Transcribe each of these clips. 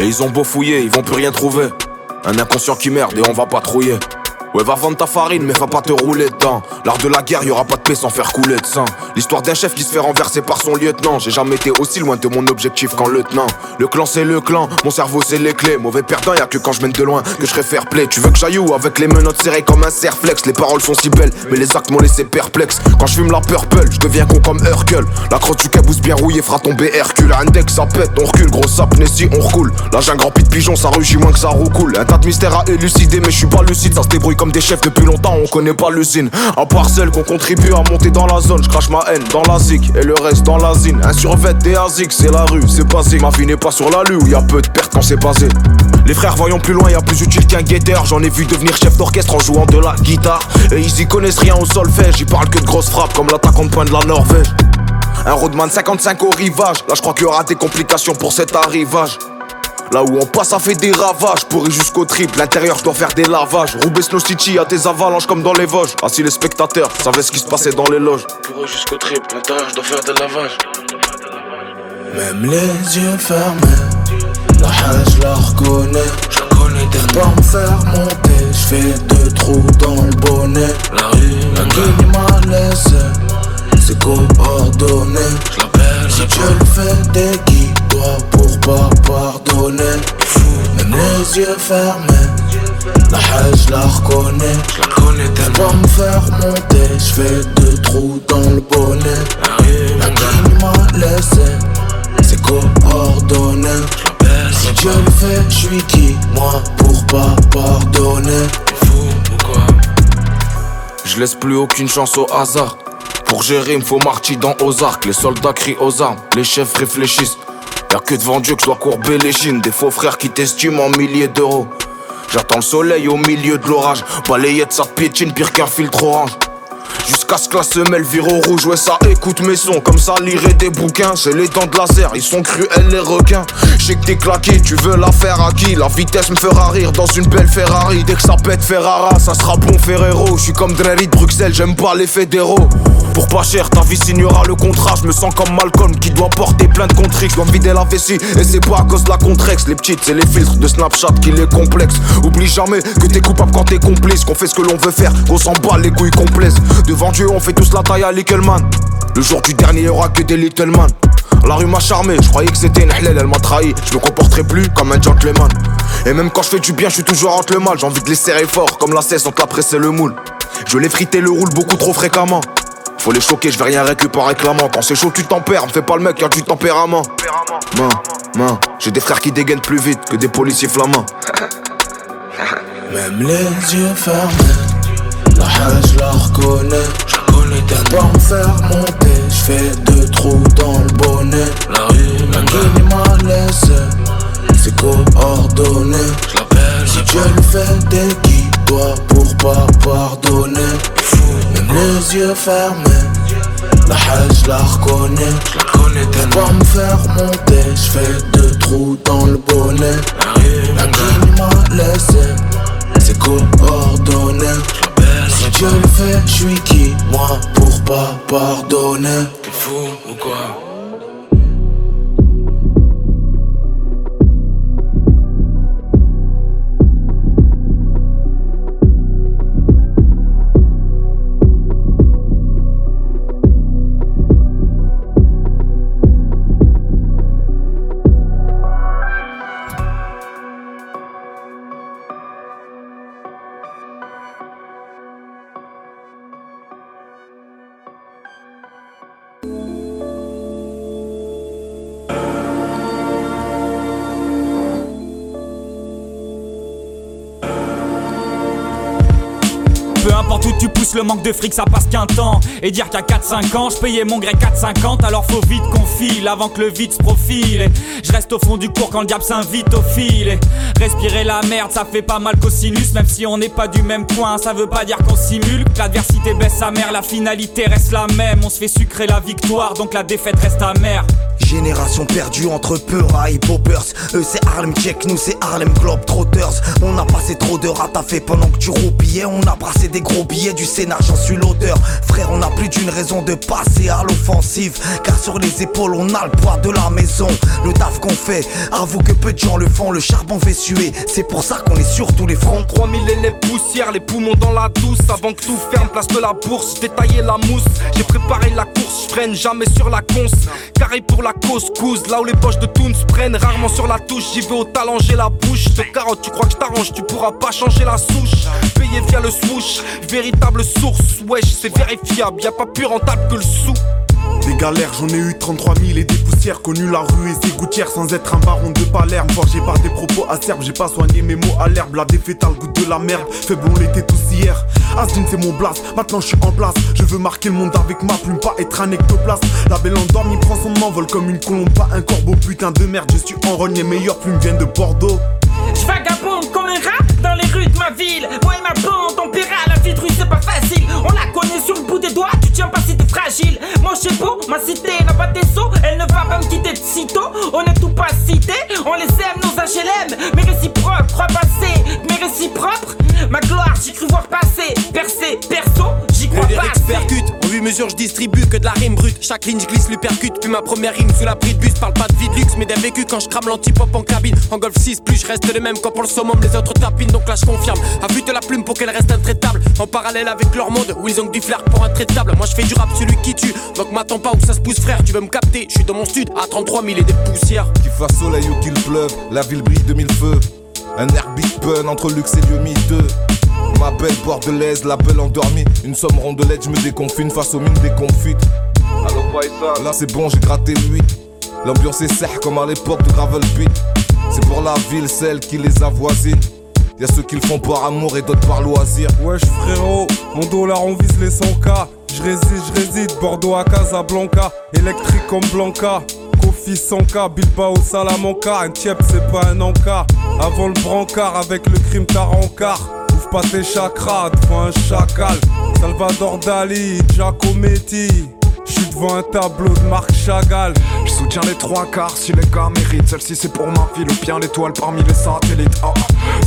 Et ils ont beau fouiller, ils vont plus rien trouver. Un inconscient qui merde et on va patrouiller. Ouais, va vendre ta farine, mais va pas te rouler dedans. L'art de la guerre, y aura pas de paix sans faire couler de sang. L'histoire d'un chef qui se fait renverser par son lieutenant. J'ai jamais été aussi loin de mon objectif qu'en lieutenant. Le clan, c'est le clan, mon cerveau, c'est les clés. Mauvais perdant, y a que quand je mène de loin que je serai fair play. Tu veux que j'aille où avec les menottes serrées comme un serflex? Les paroles sont si belles, mais les actes m'ont laissé perplexe. Quand je fume la purple, je deviens con comme Hercule. La crotte du cabousse bien rouillée fera tomber Hercule. Index, ça pète, on recule, gros si on recoule. Là, j'ai un grand pit pigeon, ça rugit moins que ça roucoule. Un tas de mystères à élucider, mais je suis pas lucide, ça se débrouille comme des chefs depuis longtemps, on connaît pas l'usine. À part celle qu'on contribue à monter dans la zone, je crache ma dans la zik et le reste dans la zine. Un survêt des ASIC, c'est la rue, c'est basique. Ma vie n'est pas sur la lue où y a peu de pertes quand c'est basé. Les frères, voyons plus loin, y a plus utile qu'un guetteur. J'en ai vu devenir chef d'orchestre en jouant de la guitare. Et ils y connaissent rien au solfège, ils parlent que de grosses frappes comme l'attaquant de point de la Norvège. Un roadman 55 au rivage, là je crois qu'il y aura des complications pour cet arrivage. Là où on passe, ça fait des ravages. Pourri jusqu'au triple, l'intérieur, je dois faire des lavages. Roubaix Snow City, a des avalanches comme dans les Vosges. Ah, si les spectateurs savaient ce qui se passait dans les loges. Pourri jusqu'au triple, l'intérieur, je dois faire des lavages. Même les yeux fermés, la haine, je la reconnais. Je la connais Pas me faire monter, je fais deux trous dans le bonnet. La rue, La qui m'a laissé, c'est coordonné. je l'appelle, Si je le fait des qui pour pas pardonner. Même les yeux fermés, la haine, je la reconnais. je la connais tellement. Pas me faire monter, je fais deux trous dans le bonnet. La qui m'a laissé, c'est coordonné. Si Dieu le fait, je suis qui Moi pour pas pardonner? Je laisse plus aucune chance au hasard. Pour gérer, il me faut marcher dans aux arcs. Les soldats crient aux armes, les chefs réfléchissent. Y'a que devant Dieu que je dois courber les chines. Des faux frères qui t'estiment en milliers d'euros. J'attends le soleil au milieu de l'orage. Balayette, ça piétine pire qu'un filtre orange. Jusqu'à ce que la semelle vire au rouge, ouais ça écoute mes sons. Comme ça lirait des bouquins, j'ai les dents de laser, ils sont cruels les requins. Je sais que t'es claqué, tu veux la faire à qui? La vitesse me fera rire dans une belle Ferrari. Dès que ça pète Ferrara, ça sera bon Ferrero. Je comme Dreri de Bruxelles, j'aime pas les fédéraux Pour pas cher, ta vie signera le contrat Je me sens comme Malcolm qui doit porter plein de contre Je dois me vider la vessie et c'est pas à cause de la contrex Les petites, c'est les filtres de Snapchat qui les complexes Oublie jamais que t'es coupable quand t'es complice Qu'on fait ce que l'on veut faire, qu'on s'en bat les couilles complexes Devant Dieu, on fait tous la taille à Lickelman. Le jour du dernier, y'aura que des little man. La rue m'a charmé, je croyais que c'était une halal, elle m'a trahi. Je me comporterai plus comme un gentleman. Et même quand je fais du bien, je suis toujours entre le mal. J'ai envie de les serrer fort, comme la cesse entre la presse le moule. Je les friter le roule beaucoup trop fréquemment. Faut les choquer, je vais rien récupérer réclamant. Quand c'est chaud, tu tempères, me fais pas le mec, y'a du tempérament. Main, main, j'ai des frères qui dégainent plus vite que des policiers flamands. Même les yeux fermés, la haine, je la reconnais. Je connais tellement. Pas me faire monter, je fais deux trous dans le bonnet. La rue, m'a laissé, c'est coordonné. je l'appelle, je Si Dieu le fait des qui doit pour pas pardonner. Même les yeux fermés, la haine, je la reconnais. je la connais tellement. Pas me faire monter, je fais deux trous dans le bonnet. La qui m'a laissé, c'est coordonné. Si Dieu le fait, je suis qui? Moi pour pas pardonner. T'es fou ou quoi? Le manque de fric, ça passe qu'un temps. Et dire qu'à 4-5 ans, je payais mon grec 4,50, alors faut vite qu'on file avant que le vide se profile. Je reste au fond du cours quand le diable s'invite au fil. Et respirer la merde, ça fait pas mal qu'au sinus, même si on n'est pas du même coin, ça veut pas dire qu'on simule. Que l'adversité baisse sa mère, la finalité reste la même. On se fait sucrer la victoire, donc la défaite reste amère. Génération perdue entre Peura et Poppers. Eux c'est Harlem Check, nous c'est Harlem Globetrotters. On a passé trop d'heures à taffer pendant que tu roupillais. On a brassé des gros billets du Sénat, j'en suis l'auteur. Frère, on a plus d'une raison de passer à l'offensive. Car sur les épaules, on a le poids de la maison. Le taf qu'on fait, avoue que peu de gens le font. Le charbon fait suer, c'est pour ça qu'on est sur tous les fronts. 3000 les poussières, les poumons dans la douce. Avant que tout ferme, place de la bourse, détailler la mousse. J'ai préparé la course, je jamais sur la conce. Carré pour la couscous, là où les poches de Toons prennent rarement sur la touche. J'y vais au talent, j'ai la bouche de carotte. Tu crois que je t'arrange, tu pourras pas changer la souche. Payé via le swoosh, véritable source, wesh, c'est vérifiable. Y a pas plus rentable que le sou. Des galères, j'en ai eu 33 000 et des poussières. Connu la rue et ses gouttières sans être un baron de Palerme. Forgé par des propos acerbes, j'ai pas soigné mes mots à l'herbe. La défaite a le goût de la merde, faible on l'était tous hier. Asdine c'est mon blast, maintenant je suis en place. Je veux marquer le monde avec ma plume, pas être un ectoplasme. La belle endormie prend son envol comme une colombe, pas un corbeau. Putain de merde, je suis en rogne, les meilleures plumes viennent de Bordeaux. Je vagabonde comme un rat dans les rues de ma ville. Et ma bande, on paiera la vie de rue, c'est pas facile. On la connaît sur le bout fragile. Sais pas, ma cité n'a pas de sceaux. Elle ne va pas me quitter de sitôt. On est tout pas cité, on les aime nos HLM Mes réciproques, crois passer, mes réciproques Ma gloire, j'y cru voir passer, percer, perso, j'y crois pas percute, 8 mesures je distribue que de la rime brute. Chaque ligne je glisse lui percute, puis ma première rime sous la de bus Parle pas de vie de luxe mais d'un vécu quand je crame l'anti-pop en cabine En golf 6 plus je reste le même quand pour le summum. Les autres tapinent Donc là je confirme, affûte la plume pour qu'elle reste intraitable. En parallèle avec leur monde où ils ont du flair pour intraitable Moi je fais du rap celui qui tue, donc m'attends pas où ça se pousse frère. Tu veux me capter, je suis dans mon stud à 33 000 et des poussières. Qu'il fasse soleil ou qu'il pleuve, la ville brille de mille feux. Un air big pun entre luxe et lieu miteux. Ma belle bordelaise, la belle endormie. Une somme rondelette, je me déconfine face aux mines déconfites. Là c'est bon, j'ai gratté lui. L'ambiance est serre comme à l'époque de Gravel Beat. C'est pour la ville, celle qui les avoisine. Y'a ceux qui le font par amour et d'autres par loisir. Wesh frérot, mon dollar on vise les 100k Je réside, je réside, Bordeaux à Casablanca Électrique comme Blanca Kofi 100k, Bilbao Salamanca Un tiep c'est pas un encas Avant le brancard avec le crime t'as Pas tes chakras devant un chacal. Salvador Dali, Giacometti je suis devant un tableau de Marc Chagall. Je soutiens les trois quarts si les gars méritent. Celle-ci c'est pour ma vie, le bien l'étoile parmi les satellites. Ah,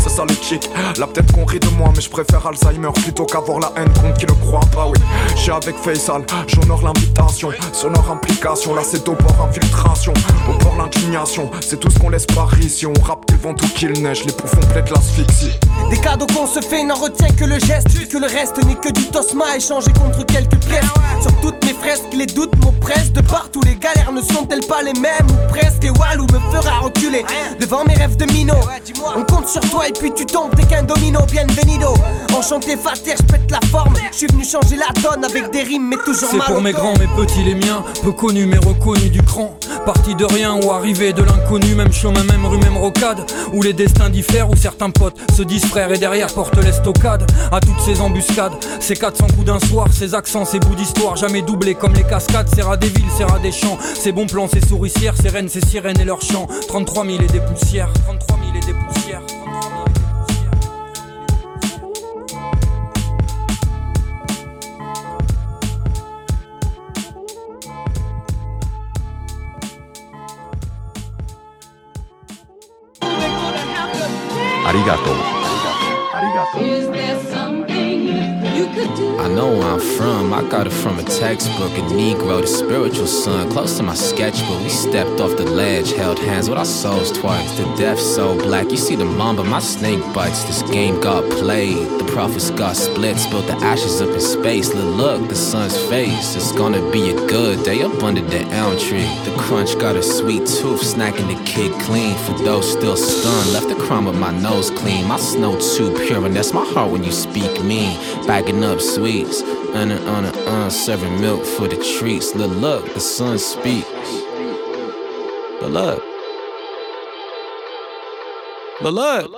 c'est ça le chic. Là peut-être qu'on rit de moi, mais je préfère Alzheimer plutôt qu'avoir la haine contre qui le croit pas. Oui, suis avec Faisal, j'honore l'invitation. Sonore implication, là c'est au bord infiltration. Au bord l'indignation, c'est tout ce qu'on laisse par ici. On rappe vont tout qu'il neige, les poufs on l'asphyxie. Des cadeaux qu'on se fait n'en retient que le geste Que le reste n'est que du tosma échangé contre quelques pièces Sur toutes mes fresques les doutes m'oppressent De partout. Les galères ne sont-elles pas les mêmes Ou presque? Et Walou me fera reculer Devant mes rêves de minot. On compte sur toi et puis tu tombes T'es qu'un domino. Bienvenido. Enchanté Fater je pète la forme. Je suis venu changer la donne avec des rimes mais toujours C'est mal pour mes grands, mes petits, les miens, peu connus mais reconnus du cran. Parti de rien ou arrivé de l'inconnu, même chemin, même rue, même rocade. Où les destins diffèrent, où certains potes se disent frères et derrière portent l'estocade. À toutes ces embuscades, ces 400 coups d'un soir, ces accents, ces bouts d'histoire, jamais doublés comme les cascades. Ces rats des villes, ces rats des champs, ces bons plans, ces souricières, ces reines, ces sirènes et leurs chants. 33 000 et des poussières, 33 000 et des poussières. 33 000 Arigato. I know where I'm from. I got it from a textbook. A Negro, the spiritual son, close to my sketchbook. We stepped off the ledge, held hands with our souls twice. The death so black. You see the mamba, my snake bites. This game got played. The prophets got split, spilled the ashes up in space. Look, look, the sun's face. It's gonna be a good day up under the elm tree. The crunch got a sweet tooth, snacking the kid clean. For those still stunned, left the crumb of my nose clean. My snow too pure, and that's my heart when you speak mean. Bagging up sweets, and uh, uh, uh, serving milk for the treats. Look, look, the sun speaks. But look. But look.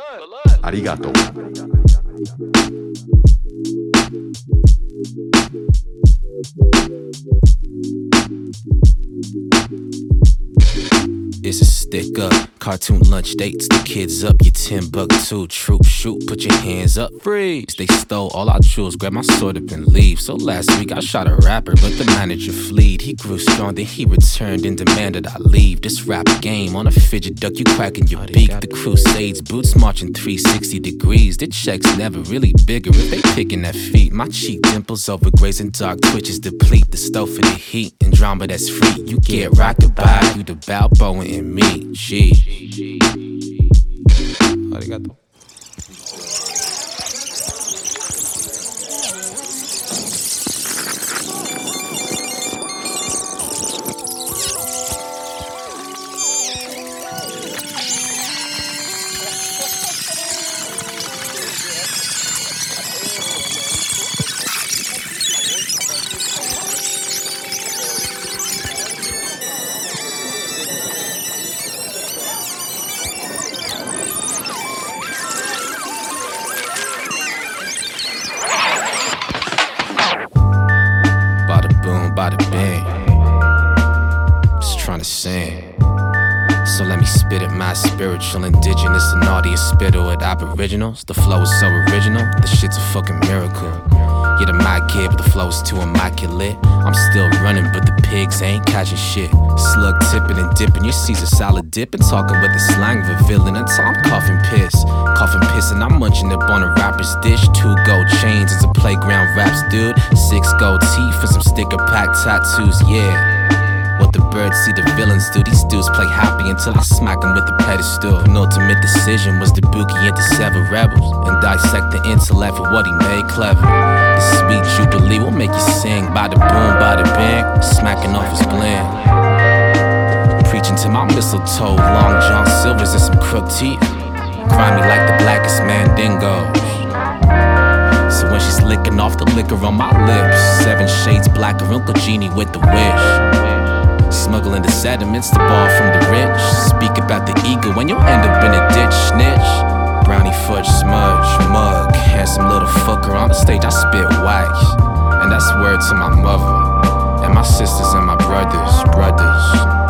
Arigato. It's a stick up. Cartoon lunch dates, the kids up. You 10 buck two. Troop shoot, put your hands up. Freeze. They stole all our jewels, grab my sword up and leave. So last week I shot a rapper, but the manager fleed. He grew strong, then he returned and demanded I leave. This rap game on a fidget duck, you cracking your beak. The Crusades boots marching 360 degrees. The checks never really bigger if they picking that feet. My cheek dimples over grazing dark twitches deplete the stove for the heat and drama that's free. You get rocked by you the Balboa in me. Spit it, my spiritual, indigenous, and audience spittle at aboriginals. The flow is so original, the shit's a fucking miracle. Yeah, the mic kid, but the flow is too immaculate. I'm still running, but the pigs ain't catching shit. Slug tipping and dipping, your Caesar salad dipping, talking with the slang of a villain I'm coughing piss. Coughing piss, and I'm munching up on a rapper's dish. Two gold chains as a playground raps, dude. Six gold teeth and some sticker pack tattoos, yeah. What the birds see the villains do. These dudes play happy until I smack them with the pedestal. Penultimate decision was to boogie into seven rebels and dissect the intellect for what he made clever. The sweet jubilee will make you sing by the boom, by the bang, smacking off his blend. Preaching to my mistletoe, long John Silvers and some crook teeth. Grimy like the blackest mandingos. So when she's licking off the liquor on my lips, seven shades blacker, Uncle Genie with the wish. Smuggling the sediments, the ball from the rich. Speak about the ego when you'll end up in a ditch, snitch. Brownie fudge smudge, mug, handsome little fucker on the stage. I spit wax, and that's word to my mother, and my sisters and my brothers, brothers.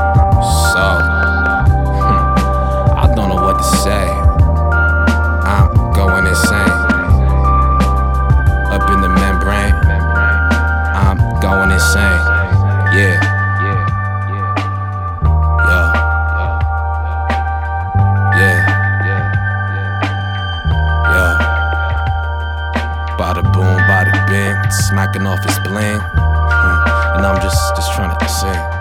say.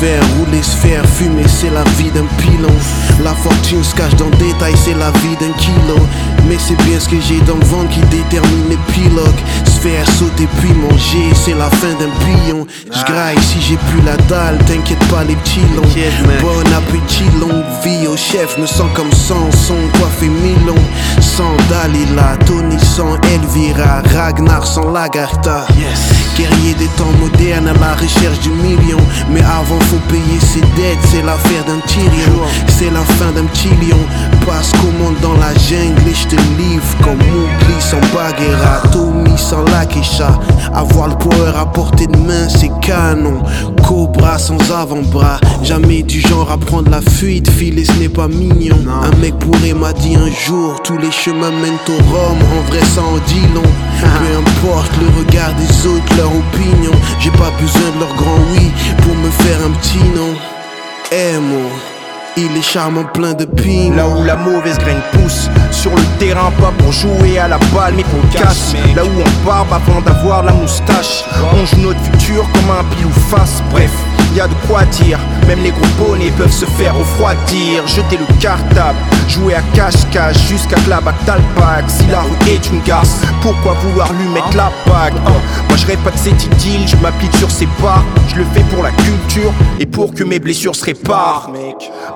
Faire rouler, faire fumer, c'est la vie d'un pilon. La fortune se cache dans le détail, c'est la vie d'un kilo. Mais c'est bien ce que j'ai dans le ventre qui détermine l'épilogue. Se faire sauter puis manger, c'est la fin d'un billon. J'graille si j'ai plus la dalle, t'inquiète pas les petits longs. Bon appétit, longue vie au chef, me sens comme Samson, coiffé Milon. Sans Dalila, Tony sans Elvira, Ragnar sans Lagarta. Guerrier des temps modernes à la recherche du million. Mais avant faut payer ses dettes, c'est l'affaire d'un Tyrion. C'est la fin d'un petit lion. Passe commande dans la jungle et je te livre comme Mowgli sans Bagheera, Tommy sans Avoir le power à portée de main, c'est canon. Cobra sans avant-bras, jamais du genre à prendre la fuite. Filer ce n'est pas mignon. Un mec pourrait m'a dit un jour, tous les chemins mènent au Rome. En vrai, ça en dit long. Peu importe le regard des autres, leur opinion. J'ai pas besoin de leur grand oui pour me faire un petit nom. Emo. Il est charmant plein de pignon Là où la mauvaise graine pousse. Sur le terrain pas pour jouer à la balle mais pour le casse Là où on barbe avant d'avoir la moustache. On joue notre futur comme un pile ou face. Bref y de quoi dire, même les gros bonnets peuvent se faire refroidir. Jeter le cartable, jouer à cache-cache jusqu'à que la bague t'alpague Si la rue est une garce, pourquoi vouloir lui mettre la bague? Oh, Moi je répète cette idylle, je m'applique sur ses pas. Je le fais pour la culture et pour que mes blessures se réparent.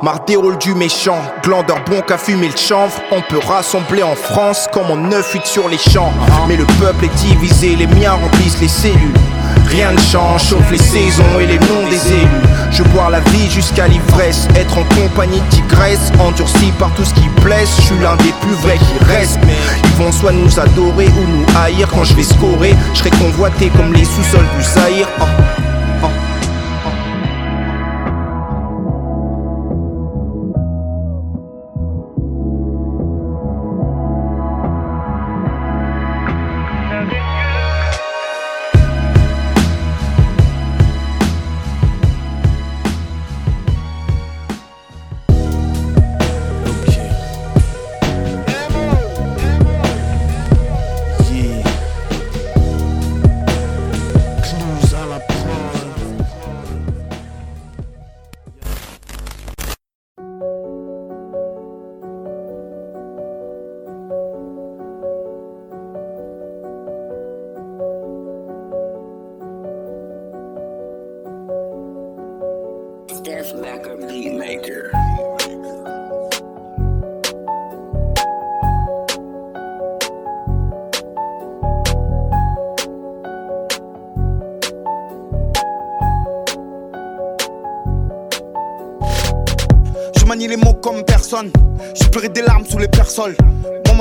Marre des rôles du méchant, glandeur bon qu'à fumer le chanvre. On peut rassembler en France comme en 9-8 sur les champs. Mais le peuple est divisé, les miens remplissent les cellules Rien ne change, sauf les saisons et les noms des élus. Je bois la vie jusqu'à l'ivresse, être en compagnie de tigresse, endurci par tout ce qui blesse. Je suis l'un des plus vrais qui restent. Ils vont soit nous adorer ou nous haïr. Quand je vais scorer, je serai convoité comme les sous-sols du Zaïre. Oh.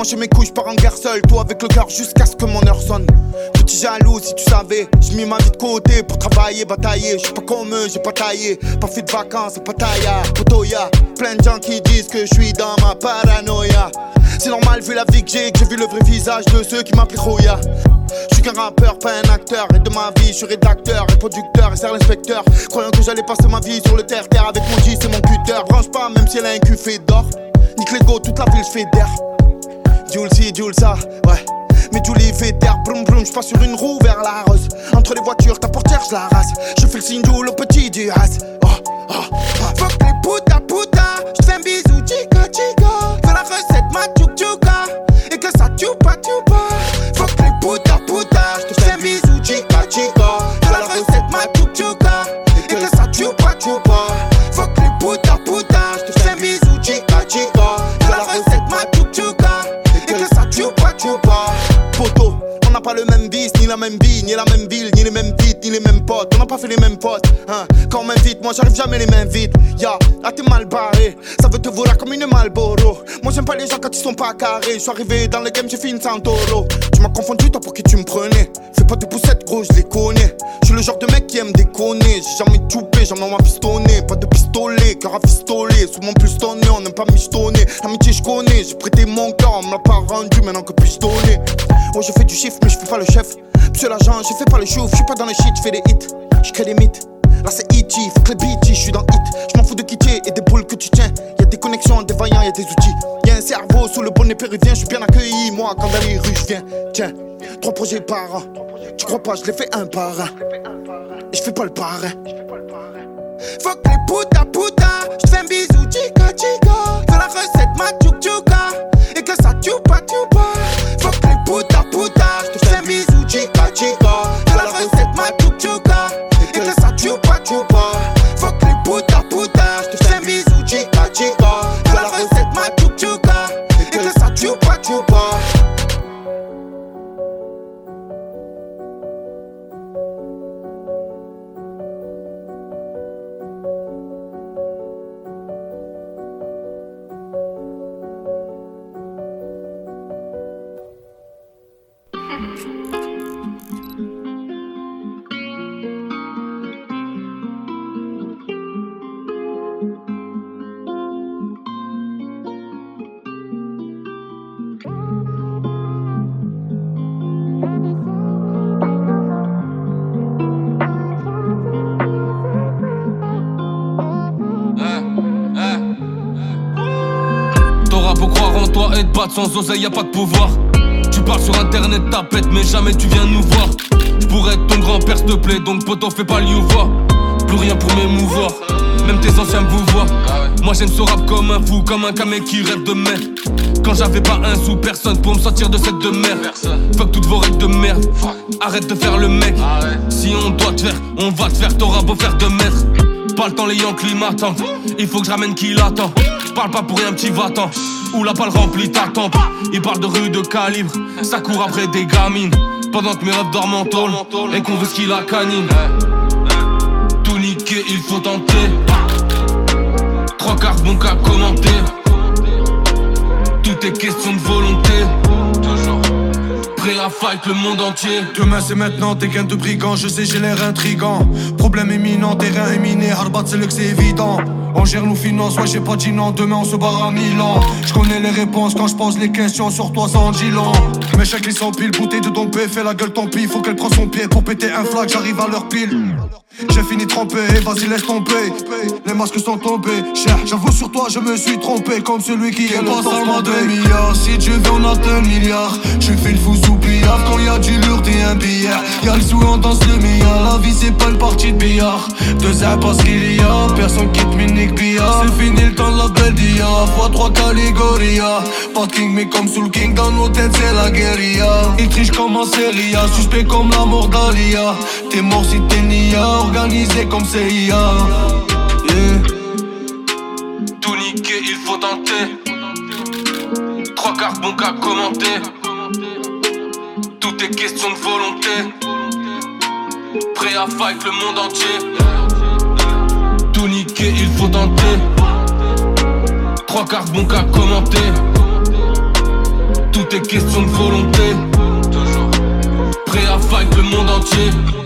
Manger mes couilles, je pars en guerre seul. Toi avec le cœur jusqu'à ce que mon heure sonne. Petit jaloux, si tu savais. J'ai mis ma vie de côté pour travailler, batailler. Je pas comme eux, j'ai pas taillé. Pas fait de vacances, pas tailla. Potoya. Plein de gens qui disent que je suis dans ma paranoïa. C'est normal vu la vie que j'ai, que j'ai vu le vrai visage de ceux qui m'appellent Roya. Je suis qu'un rappeur, pas un acteur. Et de ma vie, je suis rédacteur et producteur et serre l'inspecteur. Croyant que j'allais passer ma vie sur le terre-terre avec mon G, c'est mon cutter. Branche pas, même si elle a un cul fait d'or. Nique les go, toute la ville, je fais d'air. Jules ci, Jules ça, ouais. Mais tous les vétères, broum broum, je passe sur une roue vers la rose. Entre les voitures, ta portière, je la race. Je fais le signe le petit du has. Oh, oh, oh. Fuck les puta puta, je fais un bisou, chica chica. Fais la recette, ma tchouk tchouka. Et que ça tchoupa tchoupa. Fuck les puta puta, je fais un bisou, chica chica. Fais la recette, ma tchouk tchouka. Et que ça tchoupa tchoupa. Fuck pas le même vice, ni la même vie, ni la même ville, ni les mêmes vites, ni les mêmes potes. On n'a pas fait les mêmes potes. Hein. Quand on m'invite, moi j'arrive jamais les mains vides. Ya, là t'es mal barré. Ça veut te voir comme une Malboro. Moi j'aime pas les gens quand ils sont pas carrés. Je suis arrivé dans le game, j'ai fini sans taureau. Tu m'as confondu, toi pour qui tu me prenais. Fais pas de poussettes, gros, je les connais. Je suis le genre de mec qui aime déconner. J'ai jamais choupé, jamais m'a pistonné. Pas de pistolet, cœur à pistolet. Souvent plus tonné, on n'aime pas michetonner. L'amitié, je connais. J'ai prêté mon cœur, on me pas rendu. Maintenant que puis-je donner Oh, je fais du chiffre, mais je fais pas le chef. Monsieur l'agent, je fais pas le chouf. Je suis pas dans le shit, je fais des hits. Je crée des mythes. Là c'est E.T., faut que les BT, je suis dans hit. Je m'en fous de quitter et des boules que tu tiens. Y'a des connexions, des vaillants, y'a des outils. Y'a un cerveau sous le bonnet péruvien, je suis bien accueilli. Moi, quand dans les rues, je viens. Tiens, trois projets par an. Tu crois pas, je les fais un par un. Et je fais pas le parrain. Fuck les puta puta, je fais un bisou, chica chica. Fais la recette, ma tchouk tchouka. Et que ça tchoupa tchoupa. Fuck les puta puta, chico. Sans oseille, y a pas de pouvoir. Tu parles sur internet, ta mais jamais tu viens nous voir. Je pourrais être ton grand-père, s'il te plaît, donc poteau, fais pas le youva. Plus rien pour m'émouvoir, même tes anciens vous voient. Moi j'aime ce rap comme un fou, comme un camé qui rêve de mer. Quand j'avais pas un sou, personne pour me sortir de cette de merde. Fuck toutes vos règles de merde. Arrête de faire le mec. Si on doit te faire, on va te faire, t'auras beau faire de mètres. Pas le temps, les Yankees m'attendent. Il faut que je ramène qui l'attend. Parle pas pour rien, petit va-t'en. Ou la balle remplit ta tempe. Il parle de rue de calibre. Ça court après des gamines. Pendant que mes rêves dorment en tôle. Et qu'on veut ce qu'il a canine. Tout niquer, il faut tenter. Trois quarts bon qu'à commenter. Tout est question de volonté. Prêt à fight le monde entier. Demain c'est maintenant, t'es qu'un de brigand, je sais j'ai l'air intrigant. Problème éminent, terrain éminé, Harbat c'est le que c'est évident. On gère nos finances, ouais j'ai pas dit non, demain on se barre à Milan. Je connais les réponses quand je pose les questions sur toi sans gilan. Mes chèques ils s'empilent, bouteille de dompé, fais la gueule tant pis, faut qu'elle prenne son pied pour péter un flag, j'arrive à leur pile. J'ai fini trempé, vas-y laisse tomber. Les masques sont tombés, cher. J'avoue sur toi, je me suis trompé comme celui qui est pas seulement 2 milliards. Si tu veux, on atteint le milliard. Je fais le fou sous billard quand y a du lourd et un billard. Y'a le sou, on danse le milliard. La vie, c'est pas une partie de billard. Deux airs parce qu'il y a personne qui te minique billard. C'est fini le temps de la belle dia. Fois trois Caligoria. Pas de king, mais comme sous le king, dans nos têtes, c'est la guérilla. Il triche comme un série A, suspect comme la mort d'Alia. T'es mort si t'es nia organisé comme CIA. Tout niquer, il faut tenter. Trois quarts bon qu'à commenter. Tout est question de volonté. Prêt à fight le monde entier. Tout niquer, il faut tenter. Trois quarts bon qu'à commenter. Tout est question de volonté. Prêt à fight le monde entier.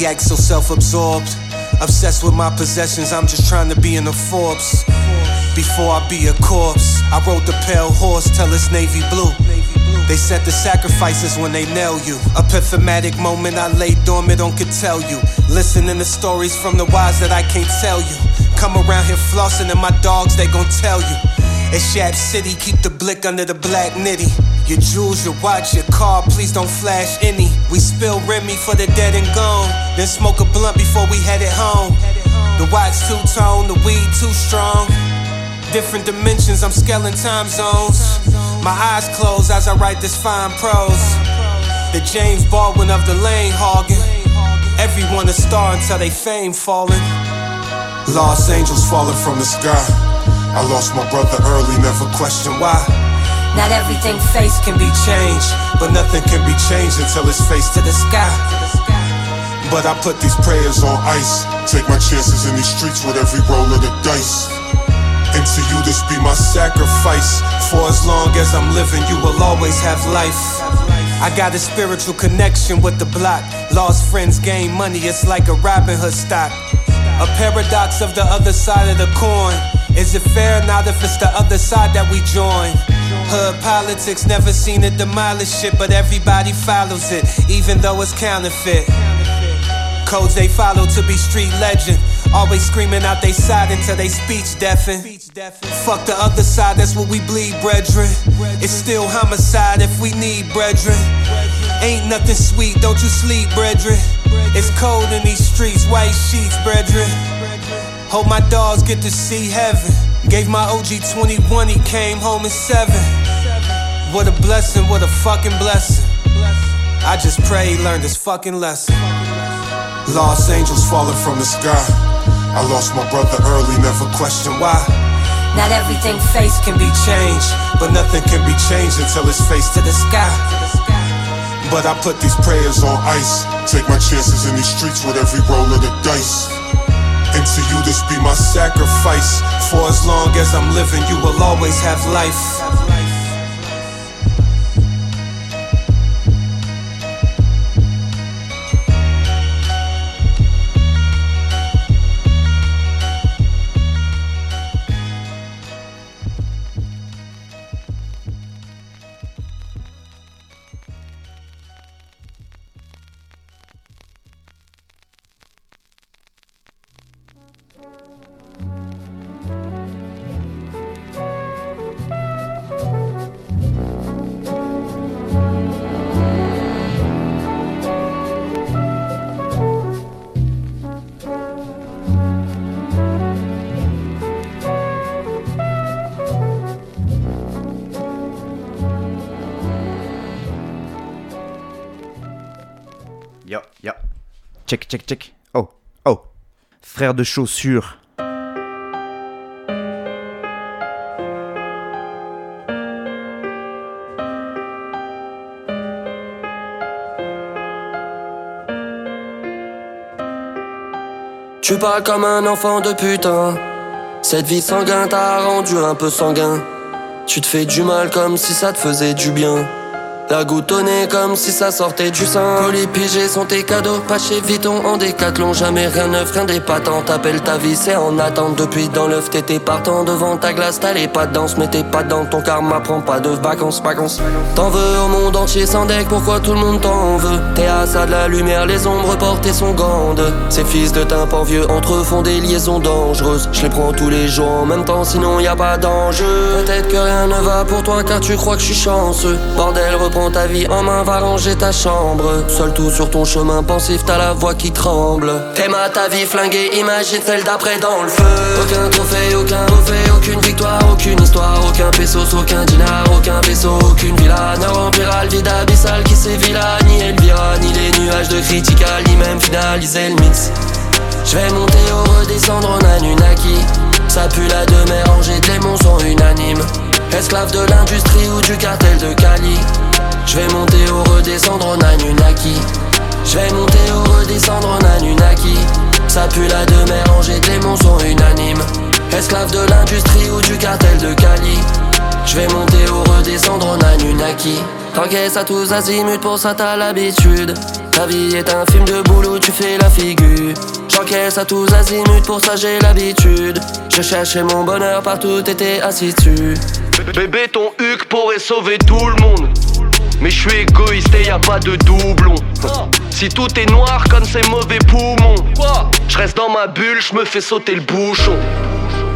Egomaniac, so self absorbed. Obsessed with my possessions, I'm just trying to be in the Forbes. Before I be a corpse, I rode the pale horse till it's navy blue. They said the sacrifices when they nail you. Epiphomatic moment I lay dormant on could tell you. Listening to stories from the wise that I can't tell you. Come around here flossing and my dogs, they gon' tell you. It's Shab City, keep the blick under the black nitty. Your jewels, your watch, your car, please don't flash any. We spill Remy for the dead and gone. Then smoke a blunt before we head it home. The watch two tone, the weed too strong. Different dimensions, I'm scaling time zones. My eyes close as I write this fine prose. The James Baldwin of the lane hogging. Everyone a star until they fame falling. Lost angels falling from the sky. I lost my brother early, never questioned why. Not everything face can be changed, but nothing can be changed until it's face to the sky. But I put these prayers on ice. Take my chances in these streets with every roll of the dice. And to you, this be my sacrifice. For as long as I'm living, you will always have life. I got a spiritual connection with the block. Lost friends gain money, it's like a Robin Hood stock. A paradox of the other side of the coin. Is it fair not if it's the other side that we join? Hood politics never seen it demolish shit, but everybody follows it, even though it's counterfeit. Codes they follow to be street legend. Always screaming out they side until they speech deafen. Fuck the other side, that's what we bleed, brethren. It's still homicide if we need brethren. Ain't nothing sweet, don't you sleep, brethren. It's cold in these streets, white sheets, brethren. Hope my dogs get to see heaven. Gave my OG 21, he came home in seven. What a blessing, what a fucking blessing. I just pray he learned his fucking lesson. Lost angels falling from the sky. I lost my brother early, never questioned why. Not everything face can be changed, but nothing can be changed until it's faced to the sky. But I put these prayers on ice. Take my chances in these streets with every roll of the dice. And to you, this be my sacrifice. For as long as I'm living, you will always have life. Check, check. Oh, oh. Frère de chaussures. Tu parles comme un enfant de putain. Cette vie sanguine t'a rendu un peu sanguin. Tu te fais du mal comme si ça te faisait du bien. La goutonnée comme si ça sortait du sein. Colis pigés sont tes cadeaux, pas chez Vuitton en décathlon. Jamais rien neuf, rien d'épatant. T'appelles ta vie, c'est en attente. Depuis dans l'œuf, t'étais partant devant ta glace. T'as pas danse, mais pas dans ton karma. Prends pas de vacances, vacances. T'en veux au monde entier sans deck, pourquoi tout le monde t'en veut? T'es à ça de la lumière, les ombres portées sont grandes. Ces fils de tympan vieux entre font des liaisons dangereuses. Je les prends tous les jours en même temps, sinon y a pas d'enjeu. Peut-être que rien ne va pour toi car tu crois que je suis chanceux. Bordel, reprends ta vie en main, va ranger ta chambre. Seul tout sur ton chemin pensif, t'as la voix qui tremble. T'aimes ta vie flinguée, imagine celle d'après dans le feu. Aucun trophée, aucun trophée, aucune victoire, aucune histoire, aucun pesos, aucun dinar, aucun vaisseau, aucune villa. Ne remplira le vide abyssal qui sévit là, ni Elvira, ni les nuages de critical, ni même finaliser le mix. Je vais monter ou redescendre en Anunnaki. Ça pue la demeure, rangée, les monts sont unanimes. Esclave de l'industrie ou du cartel de Cali. Je vais monter ou redescendre en Anunnaki. Je vais monter ou redescendre en Anunnaki. Ça pue la demeure, rangée, les monts sont unanimes. Esclave de l'industrie ou du cartel de Cali. Je vais monter ou redescendre en Anunnaki. T'encaisses à tous azimuts, pour ça t'as l'habitude. Ta vie est un film de boulot, tu fais la figure. J'encaisse à tous azimuts, pour ça j'ai l'habitude. Je cherchais mon bonheur partout, t'étais assis dessus. Bébé, ton huc pourrait sauver tout le monde. Mais je suis égoïste et y a pas de doublon. Si tout est noir comme ces mauvais poumons, je reste dans ma bulle, je me fais sauter le bouchon.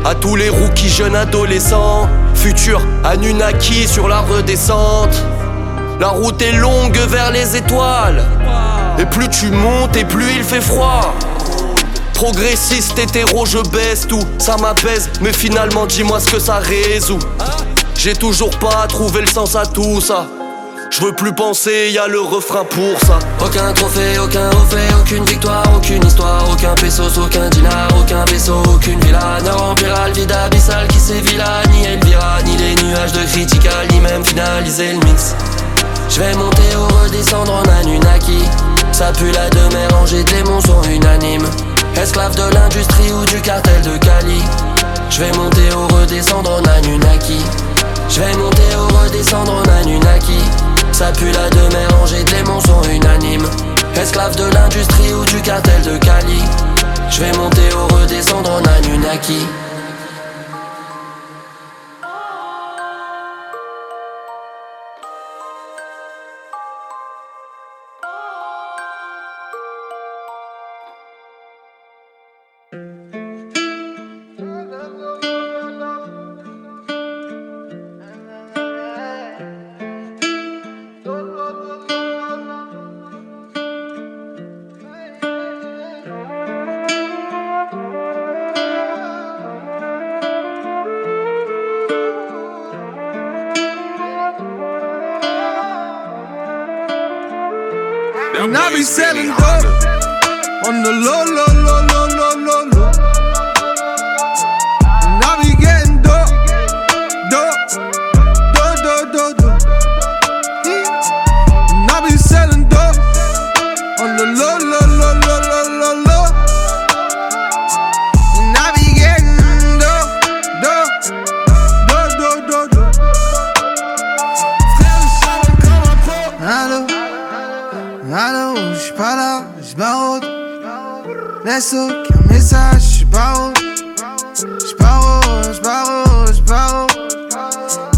À tous les rookies jeunes adolescents, futur Anunnaki sur la redescente. La route est longue vers les étoiles. Et plus tu montes et plus il fait froid. Progressiste, hétéro, je baisse tout, ça m'apaise, mais finalement dis-moi ce que ça résout. J'ai toujours pas trouvé le sens à tout ça. Je veux plus penser, y a le refrain pour ça. Aucun trophée, aucun trophée, aucune victoire, aucune histoire, aucun pesos, aucun dinar, aucun vaisseau, aucune villa. Ne remplira le vide abyssal qui sévit là, ni Elvira, ni les nuages de critical, ni même finaliser le mix. Je vais monter ou redescendre en Anunnaki. Ça pue la demeure, des sont unanimes. Esclave de l'industrie ou du cartel de Cali. Je vais monter ou redescendre en Anunnaki. Je vais monter ou redescendre en Anunnaki. Ça pue la rangée, les monts sont unanimes. Esclave de l'industrie ou du cartel de Cali. Je vais monter ou redescendre en Anunnaki. Selling j'baraude. Laisse aucun message, j'suis barreau. J'barreau, j'barreau, j'barreau.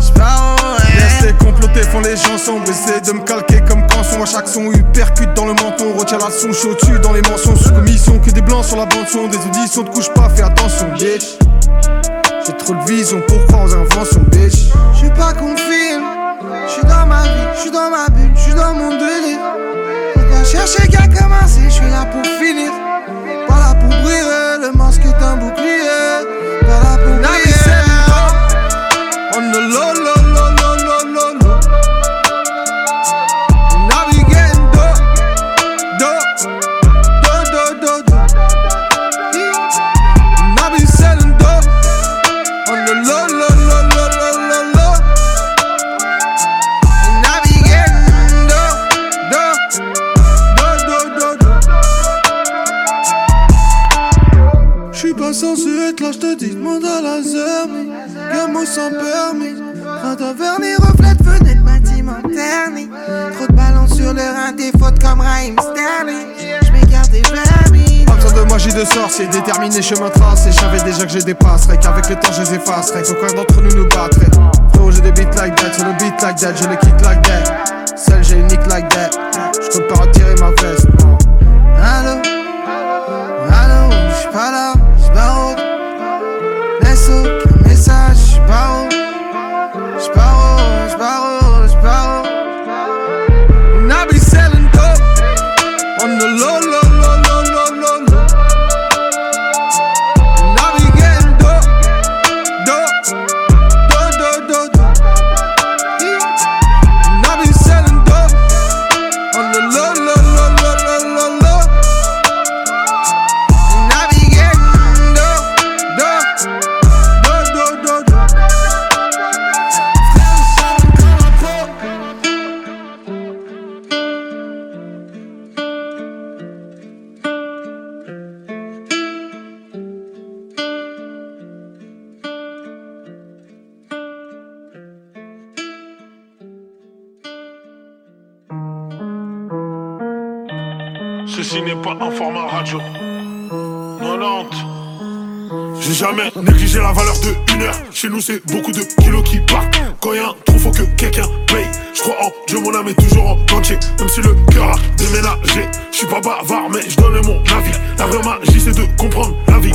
J'barreau, Laisse les comploter font les gens sombres Essaie de me calquer comme canson À chaque son percute dans le menton Retient la son chaud dessus dans les mensonges Sous commission que des blancs sur la bande son Des auditions te couche pas fais attention bitch J'ai trop de vision pour croire aux inventions bitch J'suis pas confirme, j'suis dans ma vie, j'suis dans ma bulle, j'suis dans mon délire. Chercher qu'à commencer, j'suis là pour finir. Pas là pour briller, le masque est un bouclier. Pas là pour briller. On the low Sans permis un vernis reflète fenêtre bâtiment terni. Trop de ballons sur le rein, des fautes comme Raheem Sterling. J'm'écarte des vermis. Pas besoin de magie de sorcier, déterminé chemin tracé. J'savais déjà que je dépasserais, qu'avec le temps je les effacerais Qu'aucun d'entre nous nous battrait. Frérot j'ai des beats like that, sur le beat like that, je le kick like that. Seul j'ai une nick like that, j'compte pas retirer ma veste. Allô, allô, j'suis pas là, jamais négligé la valeur de une heure. Chez nous, c'est beaucoup de kilos qui partent. Quand y'a un trou, faut que quelqu'un paye. Je crois en Dieu, mon âme est toujours en entier. Même si le cœur a déménagé. Je suis pas bavard, mais je donne mon avis. La vraie magie, c'est de comprendre la vie.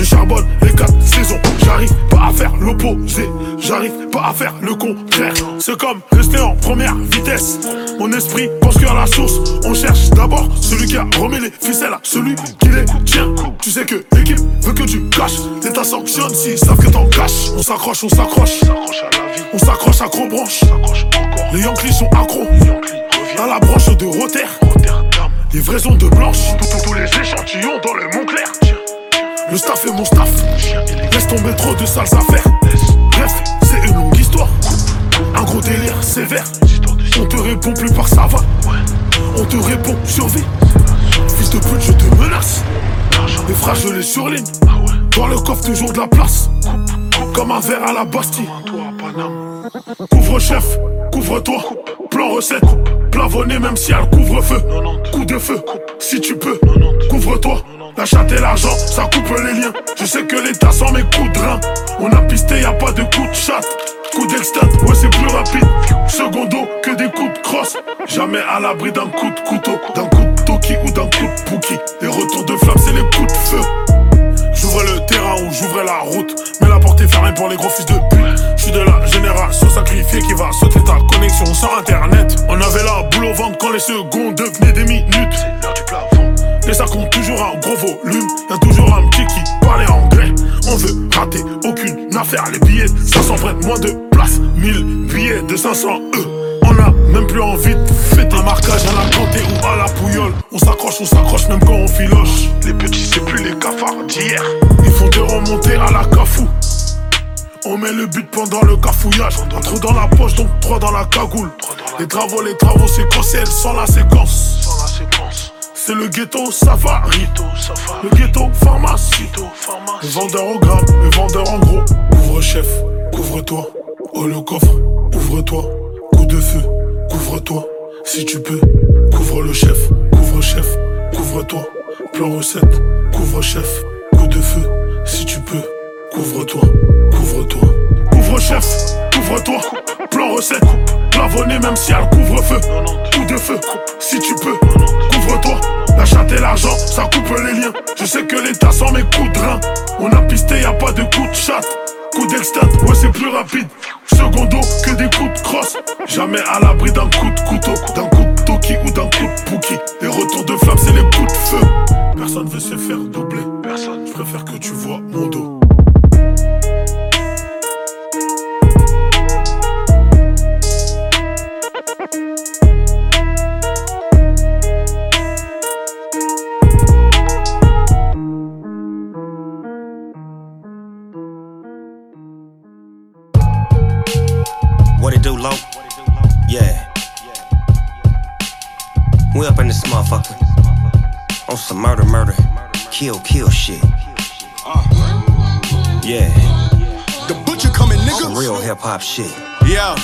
Je charbonne les quatre saisons. J'arrive pas à faire l'opposé. J'arrive pas à faire le contraire. C'est comme rester en première vitesse. Mon esprit pense qu'à la source. On cherche d'abord celui qui a remis les ficelles à celui qui les tient. Tu sais que l'équipe veut que tu caches. L'État sanctionne s'ils savent que t'en caches. On s'accroche, on s'accroche. On s'accroche à gros branches. Les Yankees sont accros. Dans la branche de Rotter. Livraison de blanche. Tous les échantillons dans le Montclair. Le staff est mon staff. Laisse tomber trop de sales affaires. Bref, c'est une longue histoire. Un gros délire sévère. On te répond plus par ça. On te répond survie. Fils de pute, je te menace. Les frères, je les surligne. Dans le coffre, toujours de la place. Comme un verre à la Bastille. Couvre-chef, couvre-toi. Plan recette, plavonné même si elle couvre-feu. Coup de feu, si tu peux. Couvre-toi. La chatte et l'argent, ça coupe les liens. Je sais que l'État sans mes coups de rein. On a pisté, y a pas de coup de chatte. Coup d'extat, ouais c'est plus rapide. Secondo que des coups de crosse. Jamais à l'abri d'un coup de couteau, d'un coup de toki ou d'un coup de pouki. Les retours de flamme, c'est les coups de feu. J'ouvrais le terrain ou j'ouvrais la route. Mais la porte est fermée pour les gros fils de pute. J'suis de la génération sacrifiée qui va sauter ta connexion sur internet. On avait la boule au ventre quand les secondes devenaient des minutes. Et ça compte toujours un gros volume. Y'a toujours un petit qui parlait anglais. On veut rater aucune affaire. Les billets, ça s'en moins de place. 1000 billets de 500 E. On a même plus envie de fêter. Un marquage à la cantée ou à la pouillole. On s'accroche, on s'accroche même quand on filoche. Les petits, c'est plus les cafards d'hier. Ils font des remontées à la cafou. On met le but pendant le cafouillage. Un trou dans la poche, donc trois dans la cagoule. Les travaux, les travaux, c'est elles sans la séquence. C'est le ghetto safari. Le ghetto pharmacie. Le vendeur au gramme, le vendeur en gros. Couvre-chef, couvre-toi. Oh le coffre, ouvre-toi. Coup de feu, couvre-toi. Si tu peux, couvre le chef, couvre-chef, couvre-toi. Plan recette, couvre-chef, coup de feu. Si tu peux, couvre-toi, couvre-toi. Couvre-chef, couvre-toi. Plan recette, plavonné même si elle couvre-feu. Coup de feu, si tu peux, couvre-toi. La chatte et l'argent, ça coupe les liens. Je sais que l'état sans mes coups de rein. On a pisté, y a pas de coup de chatte. Coup d'extat, ouais c'est plus rapide. Secondo que des coups de crosse. Jamais à l'abri d'un coup de couteau, d'un coup de toki ou d'un coup de pouki. Les retours de flamme, c'est les coups de feu. Personne veut se faire doubler. Personne. Je préfère que tu vois mon dos. We up in this motherfucker. On some murder, murder, kill, kill shit. Uh. Yeah. The butcher coming, nigga. Some real hip hop shit. Yeah.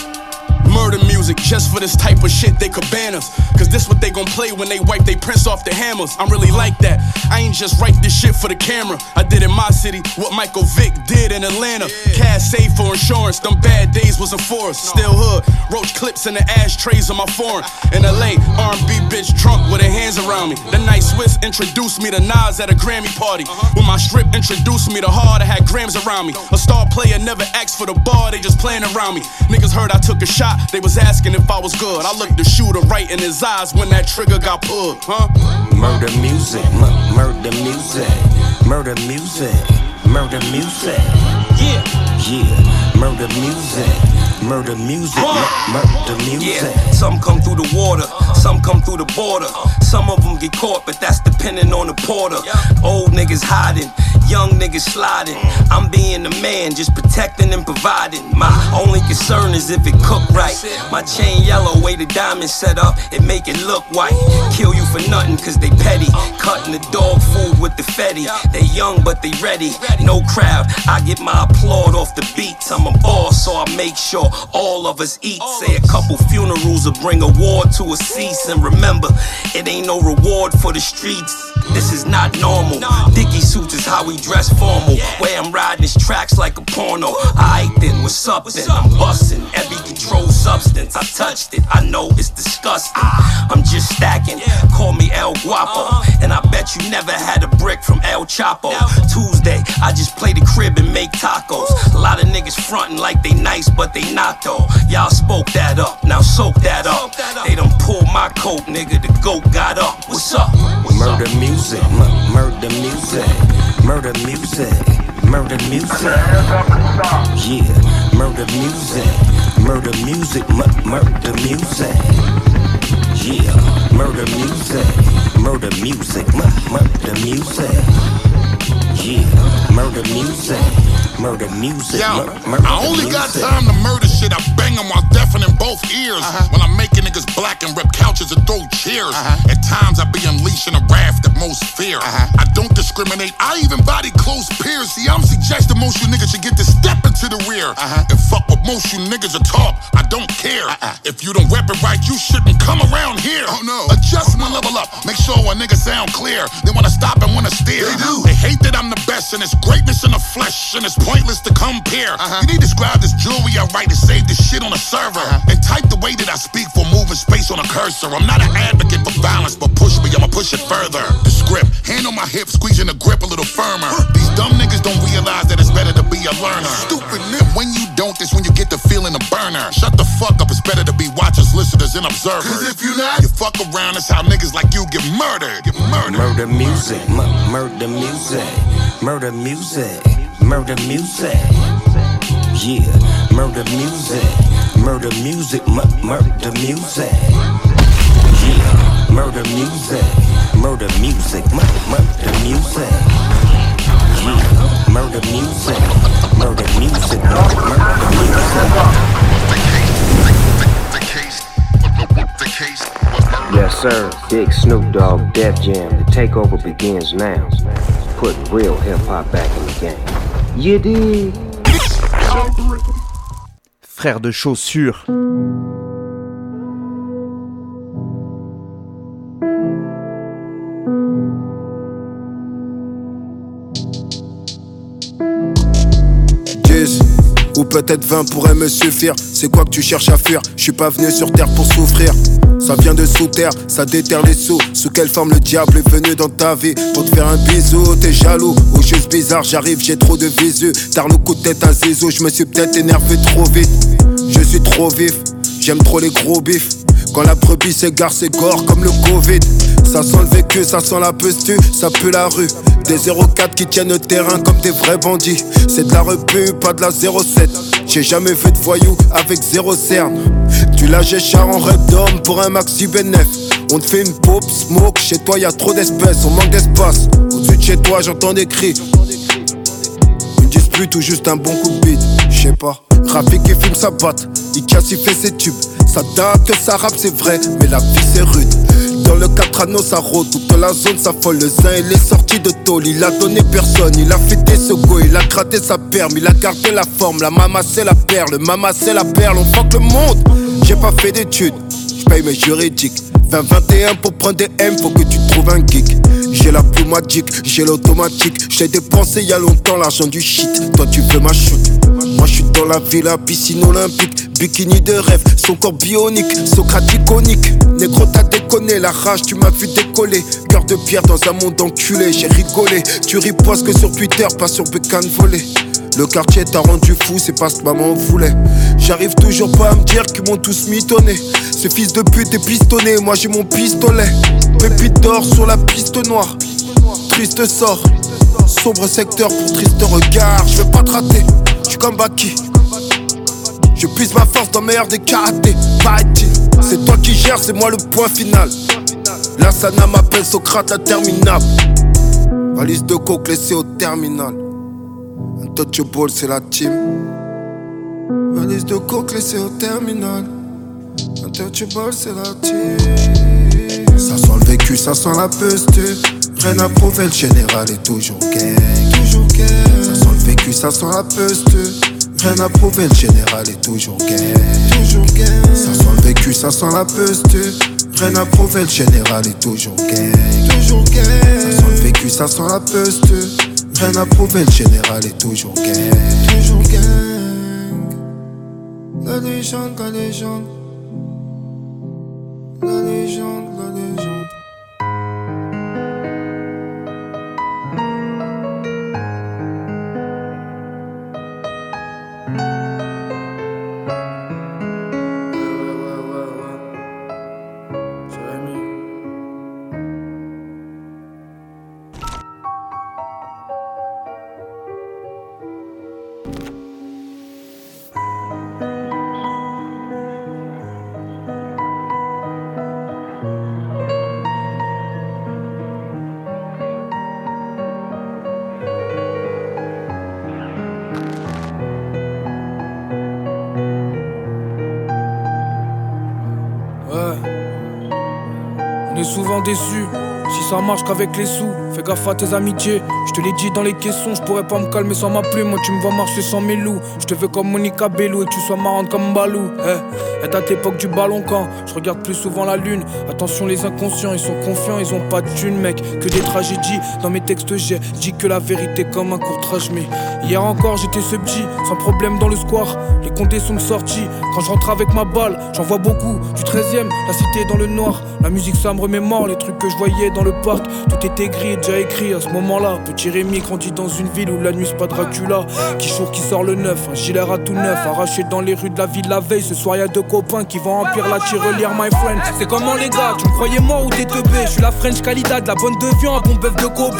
Murder music just for this type of shit they could ban us. Cause this what they gon' play when they wipe they prints off the hammers. I'm really like that. I ain't just write this shit for the camera. I did in my city what Michael Vick did in Atlanta. Cash safe for insurance. Them bad days was a for us. Still hood. Roach clips in the ashtrays of my foreign. In LA, R&B bitch drunk with her hands around me. The night Swiss introduced me to Nas at a Grammy party. Uh-huh. When my strip introduced me to hard, I had grams around me. A star player never asked for the bar, they just playing around me. Niggas heard I took a shot, they was asking if I was good. I looked the shooter right in his eyes when that trigger got pulled, huh? Murder music, murder music, murder music, murder music. Yeah, yeah, murder music. Murder music, murder music. Yeah, some come through the water, some come through the border. Some of them get caught, but that's depending on the porter. Old niggas hiding, young niggas sliding. I'm being the man, just protecting and providing. My only concern is if it cook right. My chain yellow, way the diamond set up, it make it look white. Kill you for nothing, cause they petty. Cutting the dog food with the fetty. They young, but they ready. No crowd, I get my applaud off the beats. I'm a boss, so I make sure all of us eat. Say a couple funerals will bring a war to a cease. And remember, it ain't no reward for the streets. This is not normal. Dicky suits is how we dress formal. Way I'm riding his tracks like a porno. I then, what's up then? I'm busting every controlled substance. I touched it, I know it's disgusting. I'm just stacking. Call me El Guapo. And I bet you never had a brick from El Chapo. Tuesday, I just play the crib and make tacos. A lot of niggas frontin' like they nice, but they not though. Y'all spoke that up, now soak that up. They done pulled my coat, nigga. The goat got up. What's up? What's murder up? music, murder music, murder music, murder music. Yeah, murder music, murder music, murder music. Yeah, murder music, murder music, murder music. Yeah, murder music. Murder music. Yo, murder I only music. got time to murder shit. I bang them while deafening both ears. Uh-huh. When I'm making niggas black and rip couches and throw chairs. Uh-huh. At times I be unleashing a wrath that most fear. Uh-huh. I don't discriminate. I even body close peers. See, I'm suggesting most you niggas should get to step into the rear. Uh-huh. And fuck what most you niggas are talk. I don't care. Uh-uh. If you don't rap it right, you shouldn't come around here. Oh no. Adjust my level up. Make sure a nigga sound clear. They wanna stop and wanna steer. They do. They hate that I'm the best and it's greatness in the flesh and it's pointless to compare. Uh-huh. You need to describe this jewelry I write to save this shit on a server. Uh-huh. And type the way that I speak for moving space on a cursor. I'm not an advocate for violence, but push me, I'ma push it further. The script, hand on my hip, squeezing the grip a little firmer. These dumb niggas don't realize that it's better to be a learner. Stupid nigga, when you don't, it's when you get the feeling of burner. Shut the fuck up, it's better to be watchers, listeners, and observers. Cause if you not, you fuck around, it's how niggas like you get murdered. Get murdered. Murder music, M- murder music, murder music murder music. Yeah, murder music, murder music, murder music. Yeah, murder music, murder music, murder music. Yeah, murder music, murder music, murder music. Yes, sir. Big Snoop Dogg, Def Jam. The takeover begins now. Putting real hip hop back in the game. You dig? Frère de chaussures. Ou peut-être 20 pourraient me suffire. C'est quoi que tu cherches à fuir? Je suis pas venu sur terre pour souffrir. Ça vient de sous terre, ça déterre les sous. Sous quelle forme le diable est venu dans ta vie? Pour te faire un bisou, t'es jaloux ou juste bizarre, j'arrive, j'ai trop de visu. Tard le coup de tête à zézo, je me suis peut-être énervé trop vite. Je suis trop vif, j'aime trop les gros bifs. Quand la brebis s'égare, c'est gore comme le Covid. Ça sent le vécu, ça sent la pestu, ça pue la rue. Des 04 qui tiennent le terrain comme des vrais bandits. C'est de la repu, pas de la 07. J'ai jamais fait de voyou avec zéro cerne. Tu la char en d'homme pour un maxi bénéf. On te fait une pop, smoke, chez toi y a trop d'espèces, on manque d'espace. Au-dessus de chez toi j'entends des cris. Une dispute ou juste un bon coup de bide, je sais pas. Rafik qui filme sa batte, il casse, il fait ses tubes. Ça date, ça rap c'est vrai, mais la vie c'est rude. Dans le 4 anneaux, ça rôde, toute la zone s'affole. Le zin, il est sorti de tôle, il a donné personne. Il a fêté ce go, il a gratté sa perme, il a gardé la forme. La mama, c'est la perle, mama, c'est la perle. On fuck le monde, j'ai pas fait d'études, j'paye mes juridiques. 20-21 pour prendre des M, faut que tu trouves un geek. J'ai la magique, j'ai l'automatique. J'ai dépensé y a longtemps l'argent du shit. Toi tu veux ma chute. Moi je suis dans la villa, piscine olympique. Bikini de rêve, son corps bionique, Socrate iconique. Négro, t'as déconné, la rage, tu m'as vu décoller. Cœur de pierre dans un monde enculé, j'ai rigolé. Tu ripostes que sur Twitter, pas sur Bécane volé. Le quartier t'a rendu fou, c'est pas ce que maman voulait. J'arrive toujours pas à me dire qu'ils m'ont tous mitonné. Ce fils de pute est pistonné, moi j'ai mon pistolet. Pépite d'or sur la piste noire. Triste sort, sombre secteur pour triste regard. Je veux pas te rater, tu comme Baki. Je puise ma force dans meilleur des karatés. C'est toi qui gères, c'est moi le point final. La Sana m'appelle Socrate interminable. Valise de coke laissée au terminal. Untouchable, c'est la team. Valise de coke laissée au terminal. Untouchable, c'est la team. Ça sent le vécu, ça sent la peste. Rien à prouver, le général est toujours gang. Toujours. Ça sent le vécu, ça sent la peste. Rien à prouver, le général est toujours gay. Toujours gay. Ça sent le vécu, ça sent la peste. Rien à prouver, le général est toujours gay. Toujours gay. Ça sent le vécu, ça sent la peste. Rien à prouver, le général est toujours gay. Toujours légende, la légende. La légende, la légende. Déçu. Si ça marche qu'avec les sous, fais gaffe à tes amitiés. Je te l'ai dit dans les caissons, je pourrais pas me calmer sans ma plume. Moi, tu me vois marcher sans mes loups. Je te veux comme Monica Bello et que tu sois marrante comme Balou. Eh, est à l'époque du ballon quand je regarde plus souvent la lune. Attention, les inconscients, ils sont confiants, ils ont pas de thune, mec. Que des tragédies dans mes textes, j'ai dit que la vérité comme un courtrage. Mais hier encore, j'étais ce petit, sans problème dans le square. Les condés sont sortis. Quand je rentre avec ma balle, j'en vois beaucoup. Du 13 e la cité dans le noir. La musique, ça me remémore les trucs que je voyais dans le parc. Tout était gris déjà écrit à ce moment-là. Petit Rémi grandit dans une ville où la nuit c'est pas Dracula. Qui choure, qui sort le neuf, un gilet à tout neuf. Arraché dans les rues de la ville la veille. Ce soir y'a deux copains qui vont remplir la tirelire, my friend. C'est comment les gars, tu me croyais mort ou t'es teubé Je suis la French Calida, de la bonne de viande, bon bœuf de Kobe.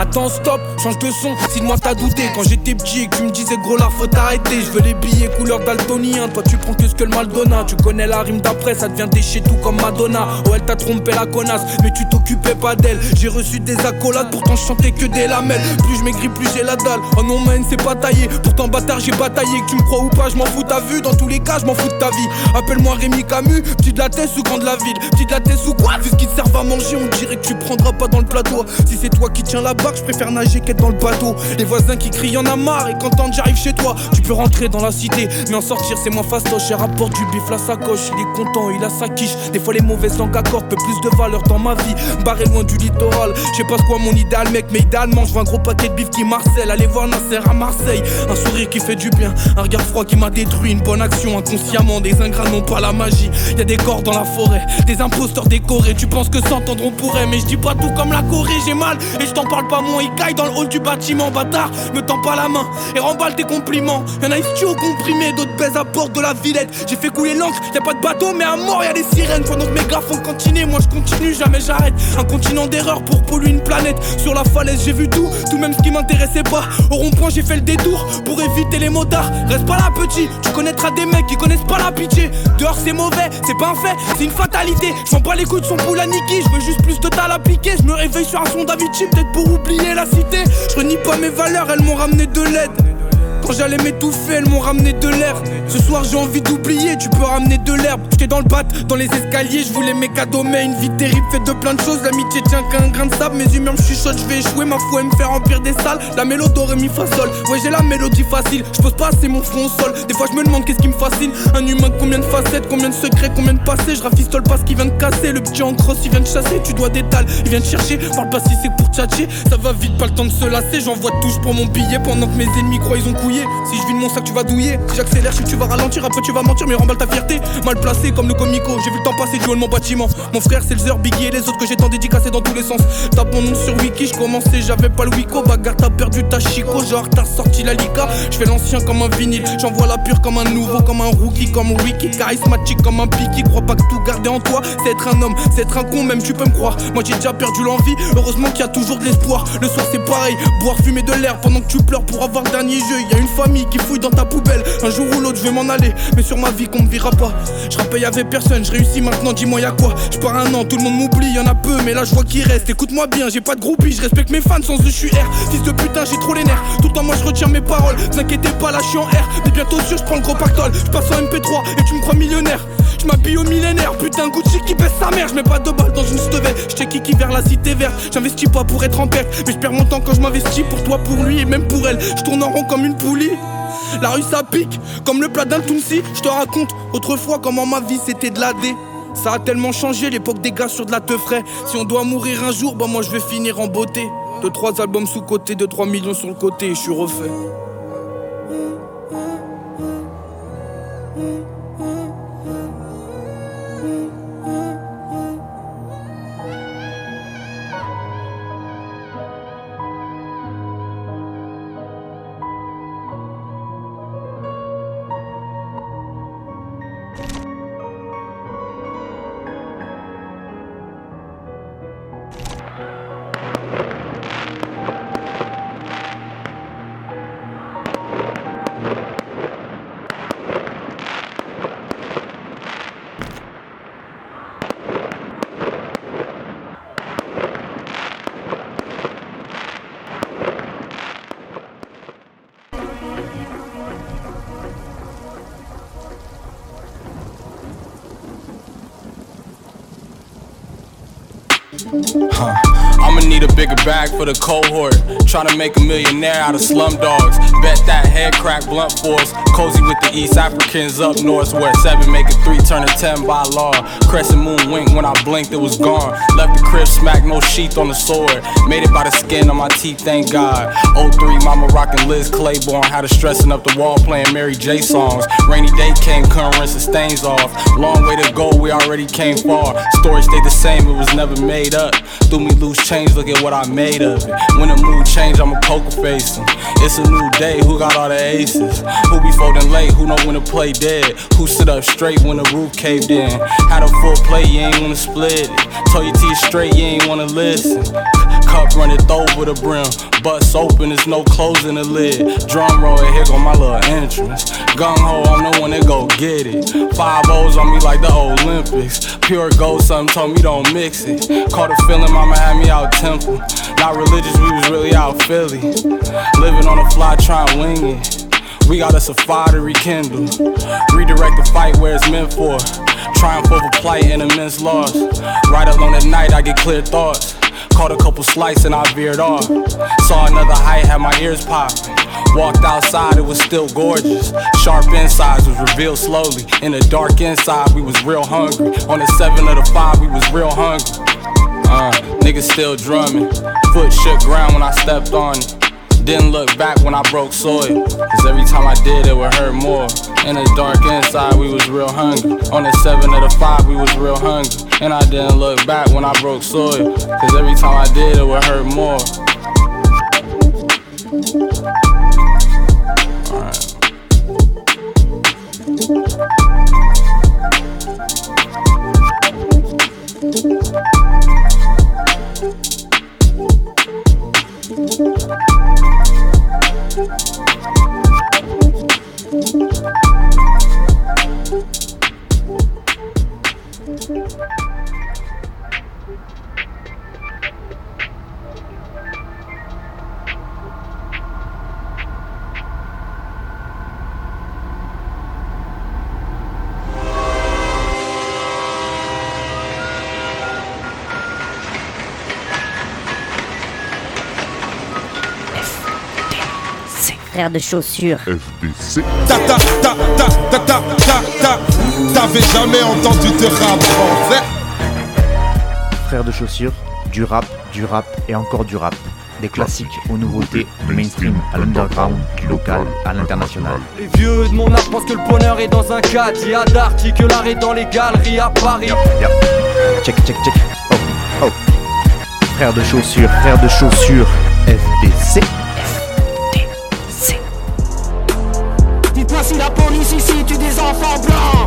Attends, stop, change de son, si moi t'as douté. Quand j'étais petit tu me disais gros, la faute arrêter. Je veux les billets couleur daltonien. Toi tu prends que ce que le mal donne. Tu connais la rime d'après, ça devient déchet tout comme Madonna. Oh, elle t'a trompé la connasse, mais tu t'occupais pas d'elle. J'ai reçu des pourtant je chantais que des lamelles. Plus je maigris, plus j'ai la dalle. Oh non, man, c'est pas taillé. Pourtant, bâtard, j'ai bataillé. Que tu me crois ou pas, je m'en fous, ta vue. Dans tous les cas, je m'en fous de ta vie. Appelle-moi Rémi Camus, petit de la tête ou grand de la ville. Petit de la tête ou quoi? Vu ce qui te servent à manger, on dirait que tu prendras pas dans le plateau. Si c'est toi qui tiens la barque, je préfère nager qu'être dans le bateau. Les voisins qui crient, en a marre. Et quand j'arrive chez toi, tu peux rentrer dans la cité. Mais en sortir, c'est moins fastoche. J'ai rapport du bif, la sacoche. Il est content, il a sa quiche. Des fois, les mauvaises langues accordent peu plus de valeur dans ma vie. Barré loin du littoral. Je sais pas quoi mon idéal, mec, mais idéalement, je un gros paquet de bif qui marcelle. Allez voir Nasser à Marseille. Un sourire qui fait du bien. Un regard froid qui m'a détruit. Une bonne action inconsciemment. Des ingrats n'ont pas la magie. Y a des corps dans la forêt. Des imposteurs décorés. Tu penses que s'entendront pourrait. Mais je dis pas tout comme la Corée. J'ai mal et je t'en parle pas moins. Il caille dans le hall du bâtiment. Bâtard, me tends pas la main et remballe tes compliments. Y'en a ici au comprimé. D'autres baisent à bord de la Villette. J'ai fait couler l'encre. Y a pas de bateau, mais à mort, y a des sirènes. Pendant que mes gars font continuer. Moi je continue, jamais j'arrête. Un continent d'erreur pour polluer une planète. Sur la falaise, j'ai vu tout. Tout même ce qui m'intéressait pas. Au rond-point, j'ai fait le détour pour éviter les motards. Reste pas là, petit. Tu connaîtras des mecs qui connaissent pas la pitié. Dehors, c'est mauvais, c'est pas un fait, c'est une fatalité. Je pas les coups de son poule à. Je veux juste plus de tal à piquer. Je me réveille sur un son d'Avicii, peut-être pour oublier la cité. Je renie pas mes valeurs, elles m'ont ramené de l'aide. Quand j'allais m'étouffer, elles m'ont ramené de l'air. Ce soir, j'ai envie d'oublier, tu peux ramener de l'herbe. J'étais dans le bat, dans les escaliers, je voulais mes cadeaux, mais une vie terrible faite de plein de choses. L'amitié tient qu'un grain de sable, mes humeurs me chuchotent, je vais échouer, ma foi me faire remplir des salles. La mélodie aurait fa sol, ouais, j'ai la mélodie facile. Je pose pas assez mon front au sol. Des fois, je me demande qu'est-ce qui me fascine. Un humain, combien de facettes, combien de secrets, combien de passés? Je rafistole pas ce qui vient de casser. Le petit en crosse, il vient de chasser, tu dois d'étal, il vient de chercher. Parle pas si c'est pour tchatcher, ça va vite, pas le temps de se lasser. J'envoie touche pour mon billet pendant que mes ennemis croient ils ont couillé. Si je vis mon sac, tu vas douiller. Si j'accélère, tu vas ralentir, après tu vas mentir, mais remballe ta fierté. Mal placé comme le comico, j'ai vu le temps passer du haut de mon bâtiment. Mon frère, c'est le Zer, Biggie et les autres que j'ai tant dédicacés dans tous les sens. Tape mon nom sur Wiki, je commençais, j'avais pas le Wico. Bagarre, t'as perdu ta chico, genre t'as sorti la Lika. Je fais l'ancien comme un vinyle, j'envoie la pure comme un nouveau, comme un rookie, comme wiki, charismatique comme un piqui. Crois pas que tout garder en toi, c'est être un homme, c'est être un con, même tu peux me croire. Moi j'ai déjà perdu l'envie, heureusement qu'il y a toujours de l'espoir. Le soir c'est pareil, boire, fumer de l'air pendant que tu pleures pour avoir dernier jeu. Y a une famille qui fouille dans ta poubelle. Un jour ou l'autre, je vais m'en aller, mais sur ma vie qu'on me verra pas. Je rappelle, y'avait personne, je réussis maintenant, dis-moi y'a quoi? Je pars un an, tout le monde m'oublie, y'en a peu, mais là je vois qu'il reste. Écoute-moi bien, j'ai pas de groupie, je respecte mes fans, sans je suis R. Fils de putain, j'ai trop les nerfs. Tout le temps, moi je retiens mes paroles. Vous inquiétez pas, là je suis en R. Mais bientôt sûr, je prends le gros pactole. Je passe en MP3 et tu me crois millionnaire. Je m'habille au millénaire, putain Gucci qui baisse sa mère, je mets pas de balles dans une stevet, je kiki vers la cité verte, j'investis pas pour être en perte, mais je perds mon temps quand je m'investis pour toi, pour lui et même pour elle, je tourne en rond comme une La rue ça pique, comme le plat d'un Tunsi, je te raconte autrefois comment ma vie c'était de la D. Ça a tellement changé l'époque des gars sur de la teuf frais. Si on doit mourir un jour, bah moi je vais finir en beauté. Deux trois albums sous côté, deux trois millions sur le côté et je suis refait. Huh. I'ma need a bigger bag for the cohort. Tryna make a millionaire out of slum dogs. Bet that head crack blunt force. Cozy with the East Africans up north, where seven make a three, turn a ten by law. Crescent moon wink when I blinked, it was gone. Left the crib, smack no sheath on the sword. Made it by the skin on my teeth, thank God. 03, mama rockin' Liz Claiborne. Had her stressing up the wall playing Mary J songs. Rainy day came, couldn't rinse the stains off. Long way to go, we already came far. Story stayed the same, it was never made up. Threw me loose change, look at what I made of it. When the mood change, I'ma poker face. It's a new day, who got all the aces? Who be folding late, who know when to play dead? Who sit up straight when the roof caved in? Had a full play, you ain't wanna split it. Told your teeth straight, you ain't wanna listen. Cup running over the brim, bust open, there's no closing the lid. Drum roll, here go my little entrance. Gung ho, I'm the one that go get it. Five O's on me like the Olympics. Pure gold, something told me don't mix it. Caught a feeling, mama had me out temple. Not religious, we was really out Philly. Living on the fly, trying wing it. We got us a fire to rekindle. Redirect the fight where it's meant for. Triumph over plight and immense loss. Right alone at night, I get clear thoughts. Caught a couple slices and I veered off. Saw another height, had my ears popping. Walked outside, it was still gorgeous. Sharp insides was revealed slowly. In the dark inside, we was real hungry. On the seven of the five, we was real hungry. Uh, niggas still drumming. Foot shook ground when I stepped on it. Didn't look back when I broke soil. Cause every time I did, it would hurt more. In the dark inside, we was real hungry. On the seven of the five, we was real hungry. And I didn't look back when I broke soil. Cause every time I did, it would hurt more. Frère de chaussures. FDC. Ta ta ta ta ta ta ta ta T'avais jamais entendu de rap français Frères de chaussures, du rap, du rap et encore du rap. Des classiques aux nouveautés, du mainstream à l'underground, du local à l'international. Les vieux de mon âge pensent que le bonheur est dans un cadre. Il y a que l'art est dans les galeries à Paris. Check, check, check. Oh, oh. Frères de chaussures, frères de chaussures, FDC. Dites-moi si ici tue des enfants blancs